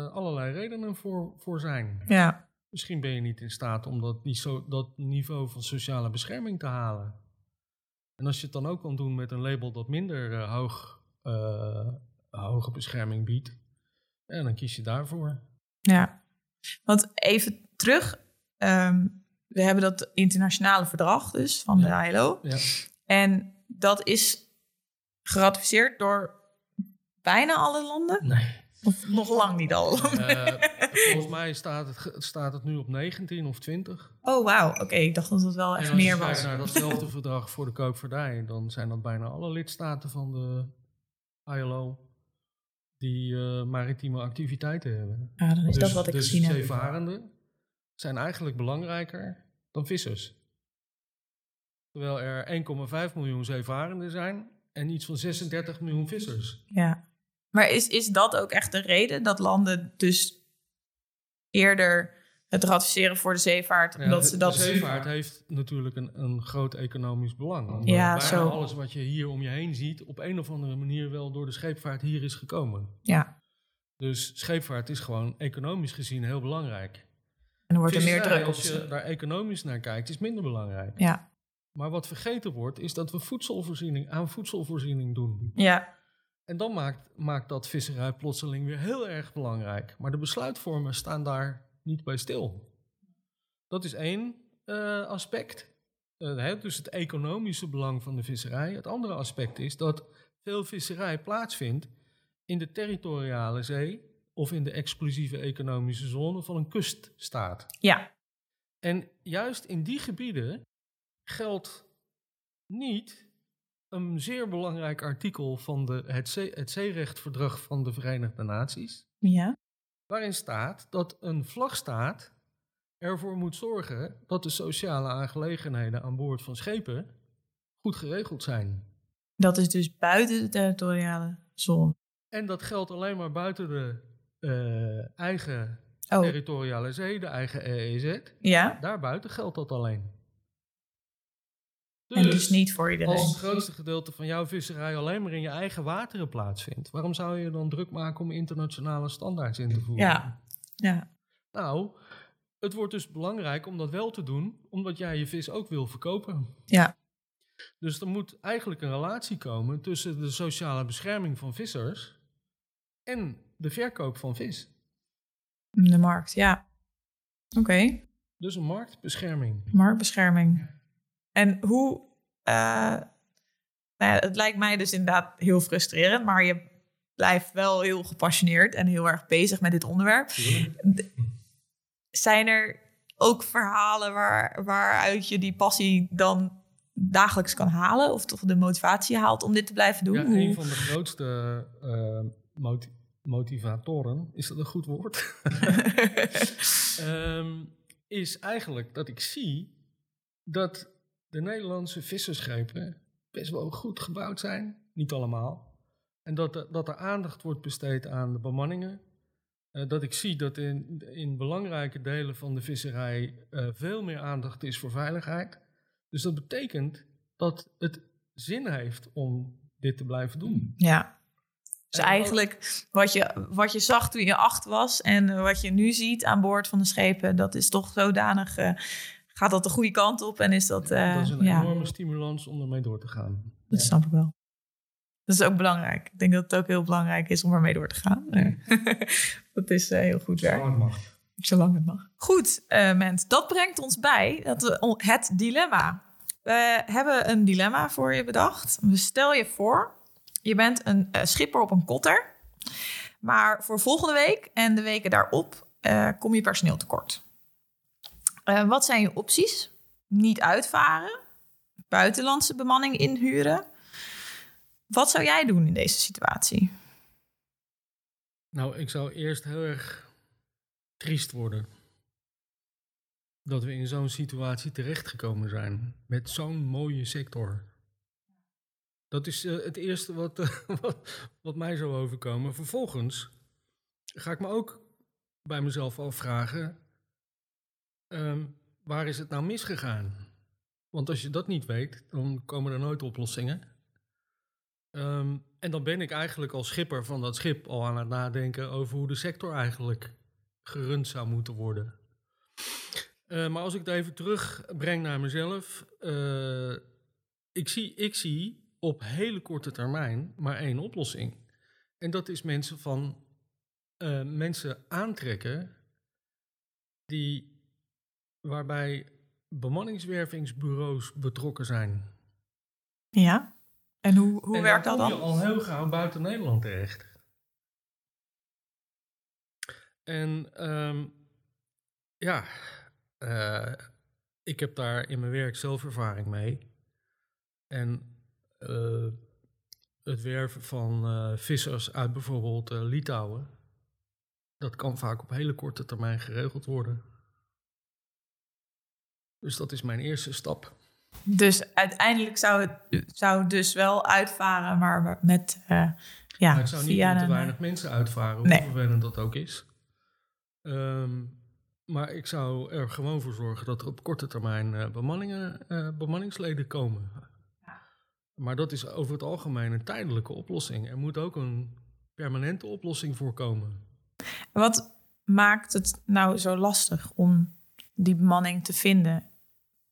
eh, allerlei redenen voor, voor zijn. ja, Misschien ben je niet in staat om dat, die so- dat niveau van sociale bescherming te halen. En als je het dan ook kan doen met een label dat minder eh, hoog, hoge bescherming biedt, ja, dan kies je daarvoor. ja. Want even terug. ehm, we hebben dat internationale verdrag dus van Ja. de ILO. Ja. En dat is geratificeerd door bijna alle landen? Nee. Of nog lang niet al? Eh, volgens mij staat het, staat het nu op 19 of 20. oh, wauw. Oké, ik dacht dat het wel echt als je meer kijkt was. naar datzelfde verdrag voor de koopvaardij, dan zijn dat bijna alle lidstaten van de ILO die eh, maritieme activiteiten hebben. Ja, dan is dus dat wat ik dus gezien heb. zeevarenden zijn eigenlijk belangrijker dan vissers. Terwijl er 1,5 miljoen zeevarenden zijn en iets van 36 miljoen vissers. Ja. Maar is, is dat ook echt de reden dat landen dus eerder het ratificeren voor de zeevaart? Ja, omdat de, ze dat... de zeevaart heeft natuurlijk een, een groot economisch belang. Omdat Ja, bijna zo. alles wat je hier om je heen ziet, op een of andere manier wel door de scheepvaart hier is gekomen. Ja, Dus scheepvaart is gewoon economisch gezien heel belangrijk. en dan wordt er meer druk op. Als je daar economisch naar kijkt, is minder belangrijk. Ja, Maar wat vergeten wordt, is dat we voedselvoorziening aan voedselvoorziening doen. ja, En dan maakt, maakt dat visserij plotseling weer heel erg belangrijk. Maar de besluitvormers staan daar niet bij stil. Dat is één eh, aspect. Eh, hè, dus het economische belang van de visserij. Het andere aspect is dat veel visserij plaatsvindt in de territoriale zee of in de exclusieve economische zone van een kuststaat. ja, En juist in die gebieden geldt niet een zeer belangrijk artikel van de, het, zee, het zeerechtverdrag van de Verenigde Naties, ja. waarin staat dat een vlagstaat ervoor moet zorgen dat de sociale aangelegenheden aan boord van schepen goed geregeld zijn. Dat is dus buiten de territoriale zone. En dat geldt alleen maar buiten de eh, eigen Oh, territoriale zee, de eigen EEZ. ja. Daarbuiten geldt dat alleen. En dus niet voor iedereen. Als het grootste gedeelte van jouw visserij alleen maar in je eigen wateren plaatsvindt, waarom zou je dan druk maken om internationale standaards in te voeren? Ja. Ja, Nou, het wordt dus belangrijk om dat wel te doen, omdat jij je vis ook wil verkopen. ja, Dus er moet eigenlijk een relatie komen tussen de sociale bescherming van vissers en de verkoop van vis. de markt, ja. Oké, Dus een marktbescherming. marktbescherming. En hoe... eh, nou ja, het lijkt mij dus inderdaad heel frustrerend, maar je blijft wel heel gepassioneerd en heel erg bezig met dit onderwerp. Zijn er ook verhalen waar, waaruit je die passie dan dagelijks kan halen? Of toch de motivatie haalt om dit te blijven doen? Ja, een van de grootste eh, moti- motivatoren, is dat een goed woord? Ehm, is eigenlijk dat ik zie dat de Nederlandse vissersschepen best wel goed gebouwd zijn. Niet allemaal. En dat, er- dat er aandacht wordt besteed aan de bemanningen. Eh, dat ik zie dat in, in belangrijke delen van de visserij eh, veel meer aandacht is voor veiligheid. Dus dat betekent dat het zin heeft om dit te blijven doen. Ja. Dus eigenlijk wat je, wat je zag toen je acht was en eh, wat je nu ziet aan boord van de schepen, dat is toch zodanig. Gaat dat de goede kant op en is dat. eh, dat is een ja, enorme stimulans om ermee door te gaan. dat snap ik wel. Dat is ook belangrijk. Ik denk dat het ook heel belangrijk is om ermee door te gaan. dat is eh, heel goed werk. Zolang het mag. Zolang het mag. Goed, eh Ment. Dat brengt ons bij dat we, het dilemma. We hebben een dilemma voor je bedacht. Stel je voor, je bent een eh, schipper op een kotter. Maar voor volgende week en de weken daarop eh, kom je personeel tekort. Eh, wat zijn je opties? Niet uitvaren, buitenlandse bemanning inhuren. Wat zou jij doen in deze situatie? Nou, ik zou eerst heel erg triest worden. Dat we in zo'n situatie terechtgekomen zijn. Met zo'n mooie sector. Dat is eh, het eerste wat, wat, wat mij zou overkomen. Vervolgens ga ik me ook bij mezelf afvragen: ehm, waar is het nou misgegaan? Want als je dat niet weet, dan komen er nooit oplossingen. Ehm, en dan ben ik eigenlijk als schipper van dat schip al aan het nadenken over hoe de sector eigenlijk gerund zou moeten worden. Eh, maar als ik het even terugbreng naar mezelf. eh, ik, zie, ik zie op hele korte termijn maar één oplossing. En dat is mensen van eh, mensen aantrekken die waarbij bemanningswervingsbureaus betrokken zijn. Ja. En hoe, hoe En werkt dan dat kom dan? je al heel gauw buiten Nederland terecht. En ehm, ja, eh, ik heb daar in mijn werk zelf ervaring mee. En eh, het werven van eh, vissers uit bijvoorbeeld Litouwen, dat kan vaak op hele korte termijn geregeld worden. Dus dat is mijn eerste stap. Dus uiteindelijk zou het zou dus wel uitvaren, maar met eh ja, Maar zou niet te weinig mensen uitvaren, hoe Nee. vervelend dat ook is. Ehm, maar ik zou er gewoon voor zorgen dat er op korte termijn eh, bemanningen, eh, bemanningsleden komen. Maar dat is over het algemeen een tijdelijke oplossing. Er moet ook een permanente oplossing voor komen. Wat maakt het nou zo lastig om die bemanning te vinden?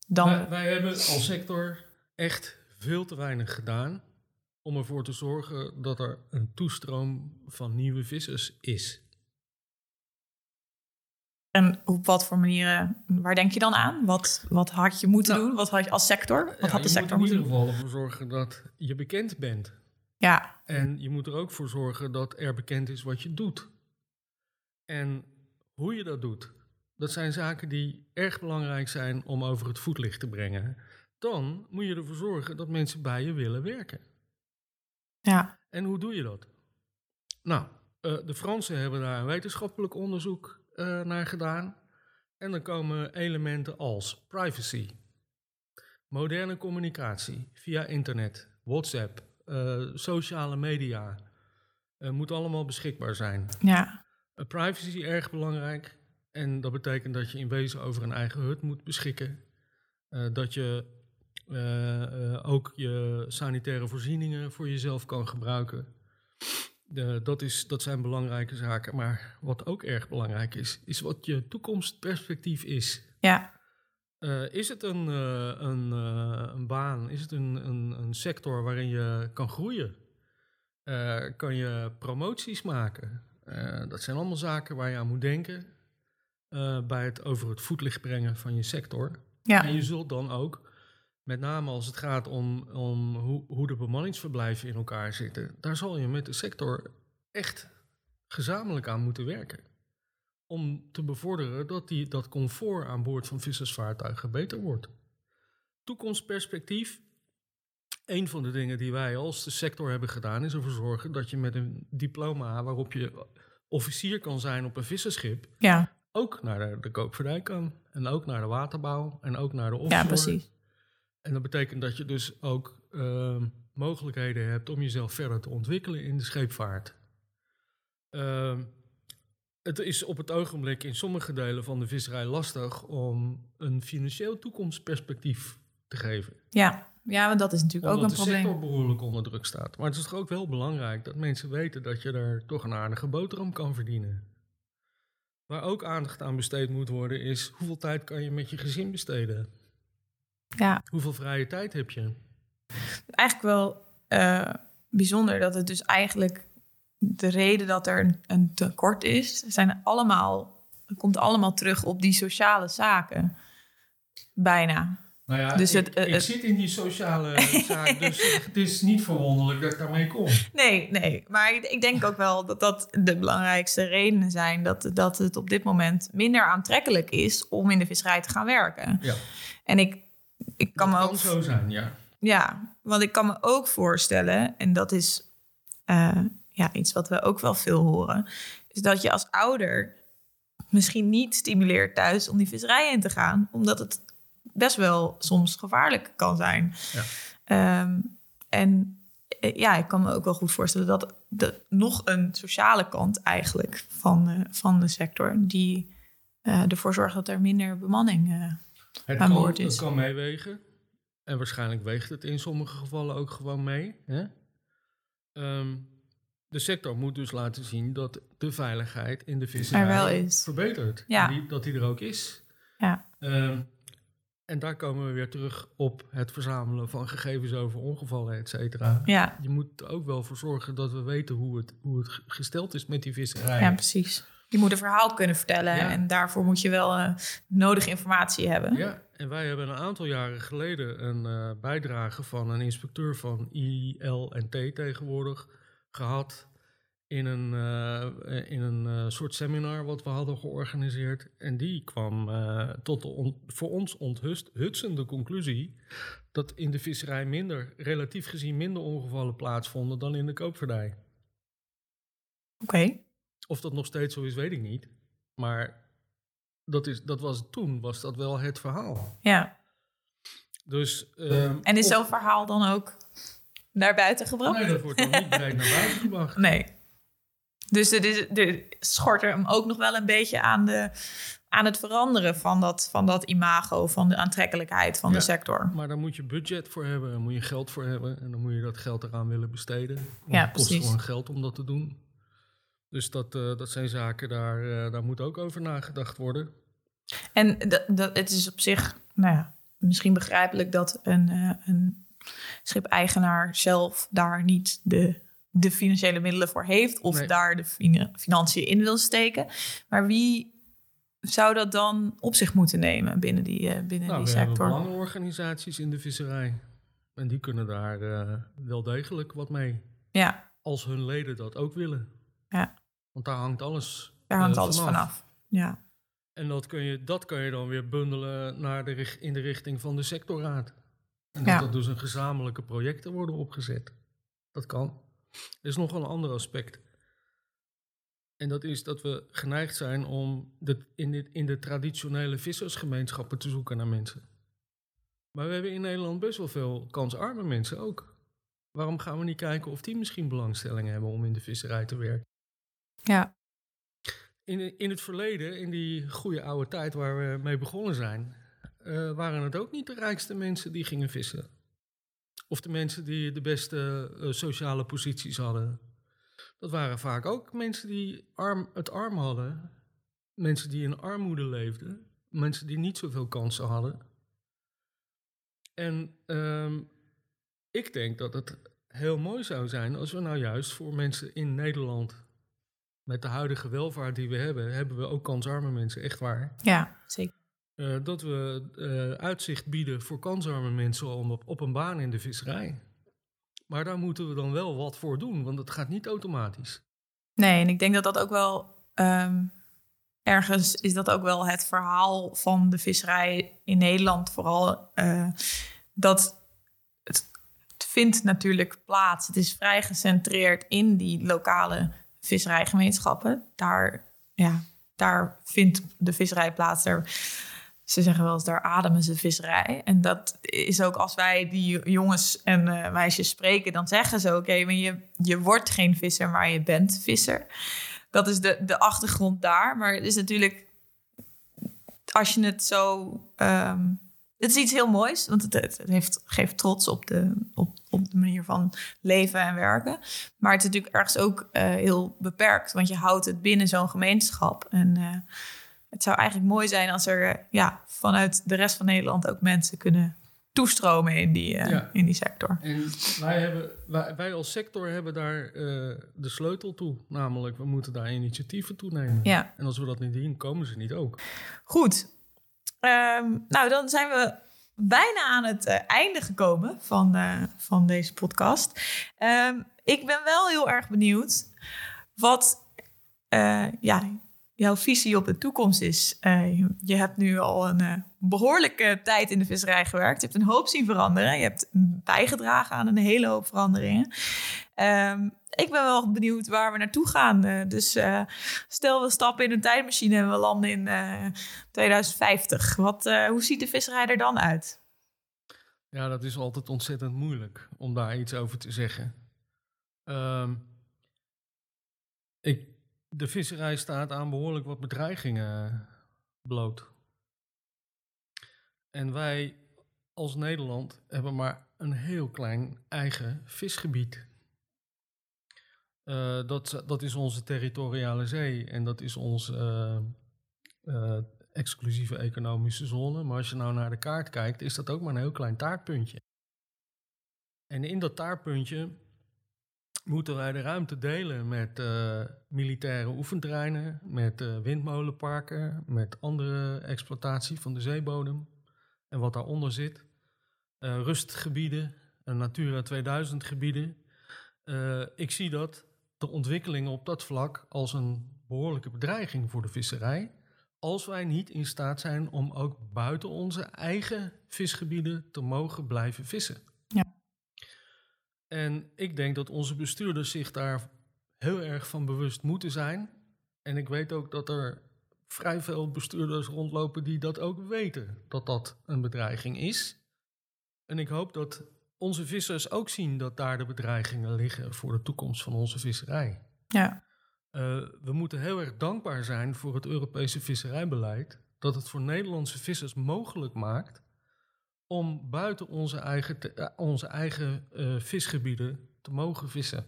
Dan, Wij, wij hebben als sector echt veel te weinig gedaan om ervoor te zorgen dat er een toestroom van nieuwe vissers is. en op wat voor manieren, waar denk je dan aan? Wat, wat had je moeten Nou, doen? Wat had je als sector? Wat Ja, had de je sector moet in moeten ieder geval ervoor zorgen dat je bekend bent. Ja, En je moet er ook voor zorgen dat er bekend is wat je doet. En hoe je dat doet. Dat zijn zaken die erg belangrijk zijn om over het voetlicht te brengen. Dan moet je ervoor zorgen dat mensen bij je willen werken. ja, En hoe doe je dat? Nou, eh, de Fransen hebben daar een wetenschappelijk onderzoek eh, naar gedaan. En dan komen elementen als privacy, moderne communicatie via internet, WhatsApp, eh, sociale media. moet allemaal beschikbaar zijn. ja, privacy erg belangrijk. En dat betekent dat je in wezen over een eigen hut moet beschikken. Uh, dat je uh, uh, ook je sanitaire voorzieningen voor jezelf kan gebruiken. De, dat, is, dat zijn belangrijke zaken. Maar wat ook erg belangrijk is, is wat je toekomstperspectief is. ja, Uh, is het een, uh, een, uh, een, baan, is het een, een, een, sector waarin je kan groeien? Kan je promoties maken? Dat zijn allemaal zaken waar je aan moet denken uh, bij het over het voetlicht brengen van je sector. ja. En je zult dan ook, met name als het gaat om, om hoe, hoe de bemanningsverblijven in elkaar zitten, daar zal je met de sector echt gezamenlijk aan moeten werken. om te bevorderen dat die, dat comfort aan boord van vissersvaartuigen beter wordt. Toekomstperspectief. Een van de dingen die wij als de sector hebben gedaan is ervoor zorgen dat je met een diploma waarop je officier kan zijn op een visserschip, Ja, ook naar de, de koopvaardij kan. En ook naar de waterbouw en ook naar de offshore. ja precies. En dat betekent dat je dus ook ehm, mogelijkheden hebt om jezelf verder te ontwikkelen in de scheepvaart. Ehm, het is op het ogenblik in sommige delen van de visserij lastig om een financieel toekomstperspectief te geven. Ja, ja want dat is natuurlijk ook Omdat een de probleem. sector behoorlijk onder druk staat. Maar het is toch ook wel belangrijk dat mensen weten dat je daar toch een aardige boterham kan verdienen. Waar ook aandacht aan besteed moet worden is hoeveel tijd kan je met je gezin besteden? Ja, Hoeveel vrije tijd heb je? eigenlijk wel eh, bijzonder dat het dus eigenlijk de reden dat er een, tekort is, zijn allemaal, het komt allemaal terug op die sociale zaken. Bijna. Nou ja, Dus ik, het, eh, ik het- zit in die sociale zaak, dus het is niet verwonderlijk dat ik daarmee kom. Nee, nee. Maar ik, ik denk ook wel dat dat de belangrijkste redenen zijn dat, dat het op dit moment minder aantrekkelijk is om in de visserij te gaan werken. Ja, En ik, ik kan dat me kan ook zo zijn, ja. Ja, want ik kan me ook voorstellen, en dat is eh, ja, iets wat we ook wel veel horen, is dat je als ouder misschien niet stimuleert thuis om die visserij in te gaan, omdat het best wel soms gevaarlijk kan zijn. Ja. Ehm, en eh, ja, ik kan me ook wel goed voorstellen dat de, nog een sociale kant eigenlijk van, de- van de sector, die eh, ervoor zorgt dat er minder bemanning eh, Het aan kan, boord is. het kan meewegen. En waarschijnlijk weegt het in sommige gevallen ook gewoon mee. Hè? Ehm, de sector moet dus laten zien dat de veiligheid in de visserij Er verbetert. Ja. Die, dat die er ook is. Ja. Ehm, en daar komen we weer terug op het verzamelen van gegevens over ongevallen, et cetera. Ja, Je moet er ook wel voor zorgen dat we weten hoe het, hoe het gesteld is met die visserij. Ja, precies. Je moet een verhaal kunnen vertellen Ja. en daarvoor moet je wel eh, nodige informatie hebben. Ja, en wij hebben een aantal jaren geleden een eh, bijdrage van een inspecteur van ILNT tegenwoordig gehad in een, eh, in een eh, soort seminar wat we hadden georganiseerd. En die kwam eh, tot de on- voor ons onthutsende conclusie dat in de visserij minder, relatief gezien minder ongevallen plaatsvonden dan in de koopvaardij. Oké. Of dat nog steeds zo is, weet ik niet. Maar dat, is, dat was toen, was dat wel het verhaal. Ja. Dus, ehm, En is zo'n verhaal dan ook naar buiten gebracht? Nee, dat wordt dan niet breed naar buiten gebracht. Nee. Dus er, is, er schort er hem ook nog wel een beetje aan, de, aan het veranderen van dat, van dat imago, van de aantrekkelijkheid van Ja. de sector. Maar daar moet je budget voor hebben, daar moet je geld voor hebben. En dan moet je dat geld eraan willen besteden. Want Ja, het kost precies. gewoon geld om dat te doen. Dus dat, eh, dat zijn zaken, daar, eh, daar moet ook over nagedacht worden. En dat, dat, het is op zich, nou ja, misschien begrijpelijk dat een, eh, een schipeigenaar zelf daar niet de, de financiële middelen voor heeft of Nee. daar de fina- financiën in wil steken. Maar wie zou dat dan op zich moeten nemen binnen die, eh, binnen Nou, die we hebben sector? belangenorganisaties in de visserij. En die kunnen daar eh, wel degelijk wat mee. Ja, Als hun leden dat ook willen. Ja. Want daar hangt alles daar hangt eh, alles vanaf. Ja, En dat kun, je, dat kun je dan weer bundelen naar de, in de richting van de sectorraad. En dat Ja. er dus een gezamenlijke projecten worden opgezet. Dat kan. Er is nog een ander aspect. En dat is dat we geneigd zijn om de, in, de, in de traditionele vissersgemeenschappen te zoeken naar mensen. Maar we hebben in Nederland best wel veel kansarme mensen ook. Waarom gaan we niet kijken of die misschien belangstelling hebben om in de visserij te werken? ja, In, in het verleden, in die goede oude tijd waar we mee begonnen zijn, eh, waren het ook niet de rijkste mensen die gingen vissen. Of de mensen die de beste eh, sociale posities hadden. Dat waren vaak ook mensen die arm, het arm hadden. Mensen die in armoede leefden. Mensen die niet zoveel kansen hadden. En ehm, ik denk dat het heel mooi zou zijn als we nou juist voor mensen in Nederland met de huidige welvaart die we hebben, hebben we ook kansarme mensen, echt waar. ja, zeker. Eh, dat we eh, uitzicht bieden voor kansarme mensen om op, op een baan in de visserij. Maar daar moeten we dan wel wat voor doen, want het gaat niet automatisch. Nee, en ik denk dat dat ook wel. ehm, ergens is dat ook wel het verhaal van de visserij in Nederland. Vooral uh, dat het, het, vindt natuurlijk plaats. Het is vrij gecentreerd in die lokale visserijgemeenschappen. Daar, ja, daar vindt de visserij plaats. Daar, ze zeggen wel eens, daar ademen ze visserij. En dat is ook als wij die jongens en uh, meisjes spreken, dan zeggen ze: Oké, maar je, je wordt geen visser, maar je bent visser. Dat is de, de achtergrond daar. Maar het is natuurlijk, als je het zo. Um, het is iets heel moois, want het, het heeft, geeft trots op de, op, op de manier van leven en werken. Maar het is natuurlijk ergens ook uh, heel beperkt, want je houdt het binnen zo'n gemeenschap. En uh, het zou eigenlijk mooi zijn als er ja, vanuit de rest van Nederland ook mensen kunnen toestromen in die, uh, ja. in die sector. En wij, hebben, wij, wij als sector hebben daar uh, de sleutel toe. Namelijk, we moeten daar initiatieven toe nemen. Ja. En als we dat niet doen, komen ze niet ook. Goed. Um, nou, dan zijn we bijna aan het uh, einde gekomen van, van deze podcast. Um, ik ben wel heel erg benieuwd wat ja, jouw visie op de toekomst is. Uh, je hebt nu al een uh, behoorlijke tijd in de visserij gewerkt. Je hebt een hoop zien veranderen. Je hebt bijgedragen aan een hele hoop veranderingen. Um, ik ben wel benieuwd waar we naartoe gaan. Uh, dus stel we stappen in een tijdmachine en we landen in 2050. Wat, hoe ziet de visserij er dan uit? Ja, dat is altijd ontzettend moeilijk om daar iets over te zeggen. Um, ik de visserij staat aan behoorlijk wat bedreigingen bloot. En wij als Nederland hebben maar een heel klein eigen visgebied. Uh, dat, dat is onze territoriale zee en dat is onze uh, uh, exclusieve economische zone. Maar als je nou naar de kaart kijkt, is dat ook maar een heel klein taartpuntje. En in dat taartpuntje moeten wij de ruimte delen met uh, militaire oefenterreinen, met uh, windmolenparken, met andere exploitatie van de zeebodem en wat daaronder zit. Uh, rustgebieden, Natura 2000 gebieden. ik zie dat de ontwikkelingen op dat vlak als een behoorlijke bedreiging voor de visserij. Als wij niet in staat zijn om ook buiten onze eigen visgebieden te mogen blijven vissen. En ik denk dat onze bestuurders zich daar heel erg van bewust moeten zijn. En ik weet ook dat er vrij veel bestuurders rondlopen die dat ook weten, dat dat een bedreiging is. En ik hoop dat onze vissers ook zien dat daar de bedreigingen liggen voor de toekomst van onze visserij. Ja. Uh, we moeten heel erg dankbaar zijn voor het Europese visserijbeleid, dat het voor Nederlandse vissers mogelijk maakt om buiten onze eigen, te, uh, onze eigen uh, visgebieden te mogen vissen.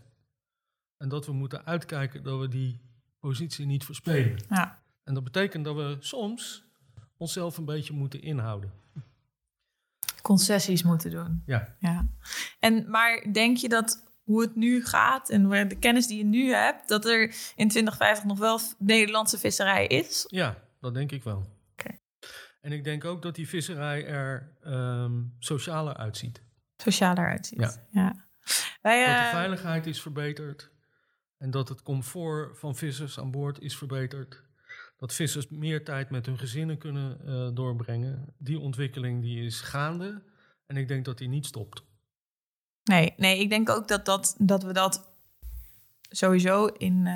En dat we moeten uitkijken dat we die positie niet verspelen. Ja. En dat betekent dat we soms onszelf een beetje moeten inhouden. Concessies moeten doen. Ja. ja. En, maar denk je dat hoe het nu gaat en de kennis die je nu hebt, dat er in 2050 nog wel Nederlandse visserij is? Ja, dat denk ik wel. En ik denk ook dat die visserij er um, socialer uitziet. Socialer uitziet, ja. ja. Wij, uh... Dat de veiligheid is verbeterd en dat het comfort van vissers aan boord is verbeterd. Dat vissers meer tijd met hun gezinnen kunnen uh, doorbrengen. Die ontwikkeling die is gaande en ik denk dat die niet stopt. Nee, nee ik denk ook dat, dat, dat we dat sowieso in, uh,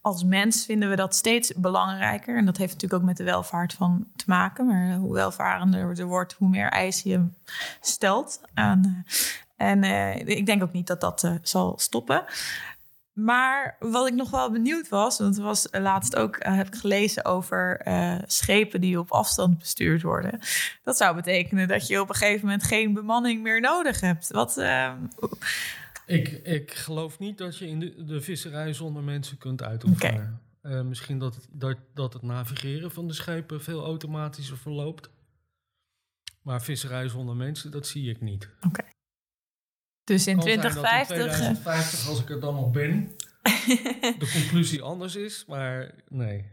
als mens vinden we dat steeds belangrijker. En dat heeft natuurlijk ook met de welvaart van te maken. Maar hoe welvarender er wordt, hoe meer eisen je stelt aan. Uh, en uh, ik denk ook niet dat dat zal stoppen. Maar wat ik nog wel benieuwd was, want was laatst ook, heb ik gelezen over schepen die op afstand bestuurd worden. Dat zou betekenen dat je op een gegeven moment geen bemanning meer nodig hebt. Wat, ik, ik geloof niet dat je in de, de visserij zonder mensen kunt uitoefenen. Okay. Uh, misschien dat het, dat, dat het navigeren van de schepen veel automatischer verloopt. Maar visserij zonder mensen, dat zie ik niet. Oké. Okay. Dus in 2050... In 2050, als ik er dan nog ben, de conclusie anders is. Maar nee,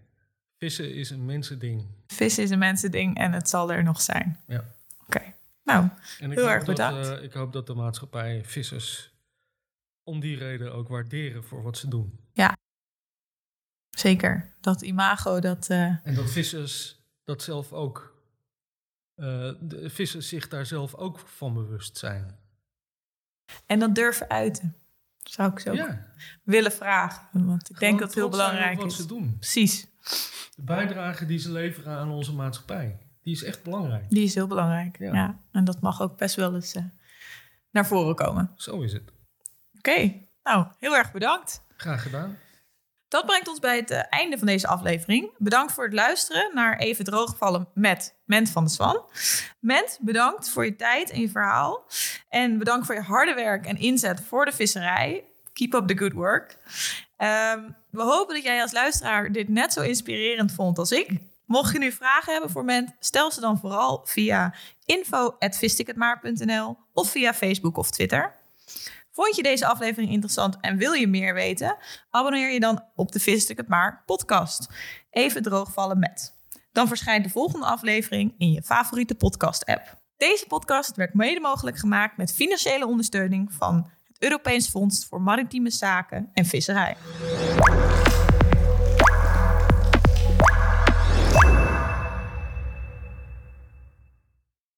vissen is een mensending. Vissen is een mensending en het zal er nog zijn. Ja. Oké. Okay. Nou, heel erg bedankt. Dat, uh, ik hoop dat de maatschappij vissers om die reden ook waarderen voor wat ze doen. Ja, Zeker. Dat imago, dat... eh, En dat vissers dat zelf ook, eh, de vissers zich daar zelf ook van bewust zijn. en dat durven uiten. Zou ik zo Ja, willen vragen. Want ik denk dat het heel belangrijk wat is. ze doen. Precies. De bijdrage die ze leveren aan onze maatschappij, die is echt belangrijk. Die is heel belangrijk. Ja. Ja. En dat mag ook best wel eens eh, naar voren komen. Zo is het. Oké. Nou, heel erg bedankt. Graag gedaan. Dat brengt ons bij het eh, einde van deze aflevering. Bedankt voor het luisteren naar Even Droogvallen met Ment van de Zwan. Ment, bedankt voor je tijd en je verhaal. En bedankt voor je harde werk en inzet voor de visserij. Keep up the good work. Ehm, we hopen dat jij als luisteraar dit net zo inspirerend vond als ik. Mocht je nu vragen hebben voor Ment, stel ze dan vooral via info.visticketmaar.nl of via Facebook of Twitter. Vond je deze aflevering interessant en wil je meer weten? Abonneer je dan op de Vis ik het maar podcast. Even droogvallen met. Dan verschijnt de volgende aflevering in je favoriete podcast app. Deze podcast werd mede mogelijk gemaakt met financiële ondersteuning van het Europees Fonds voor Maritieme Zaken en Visserij.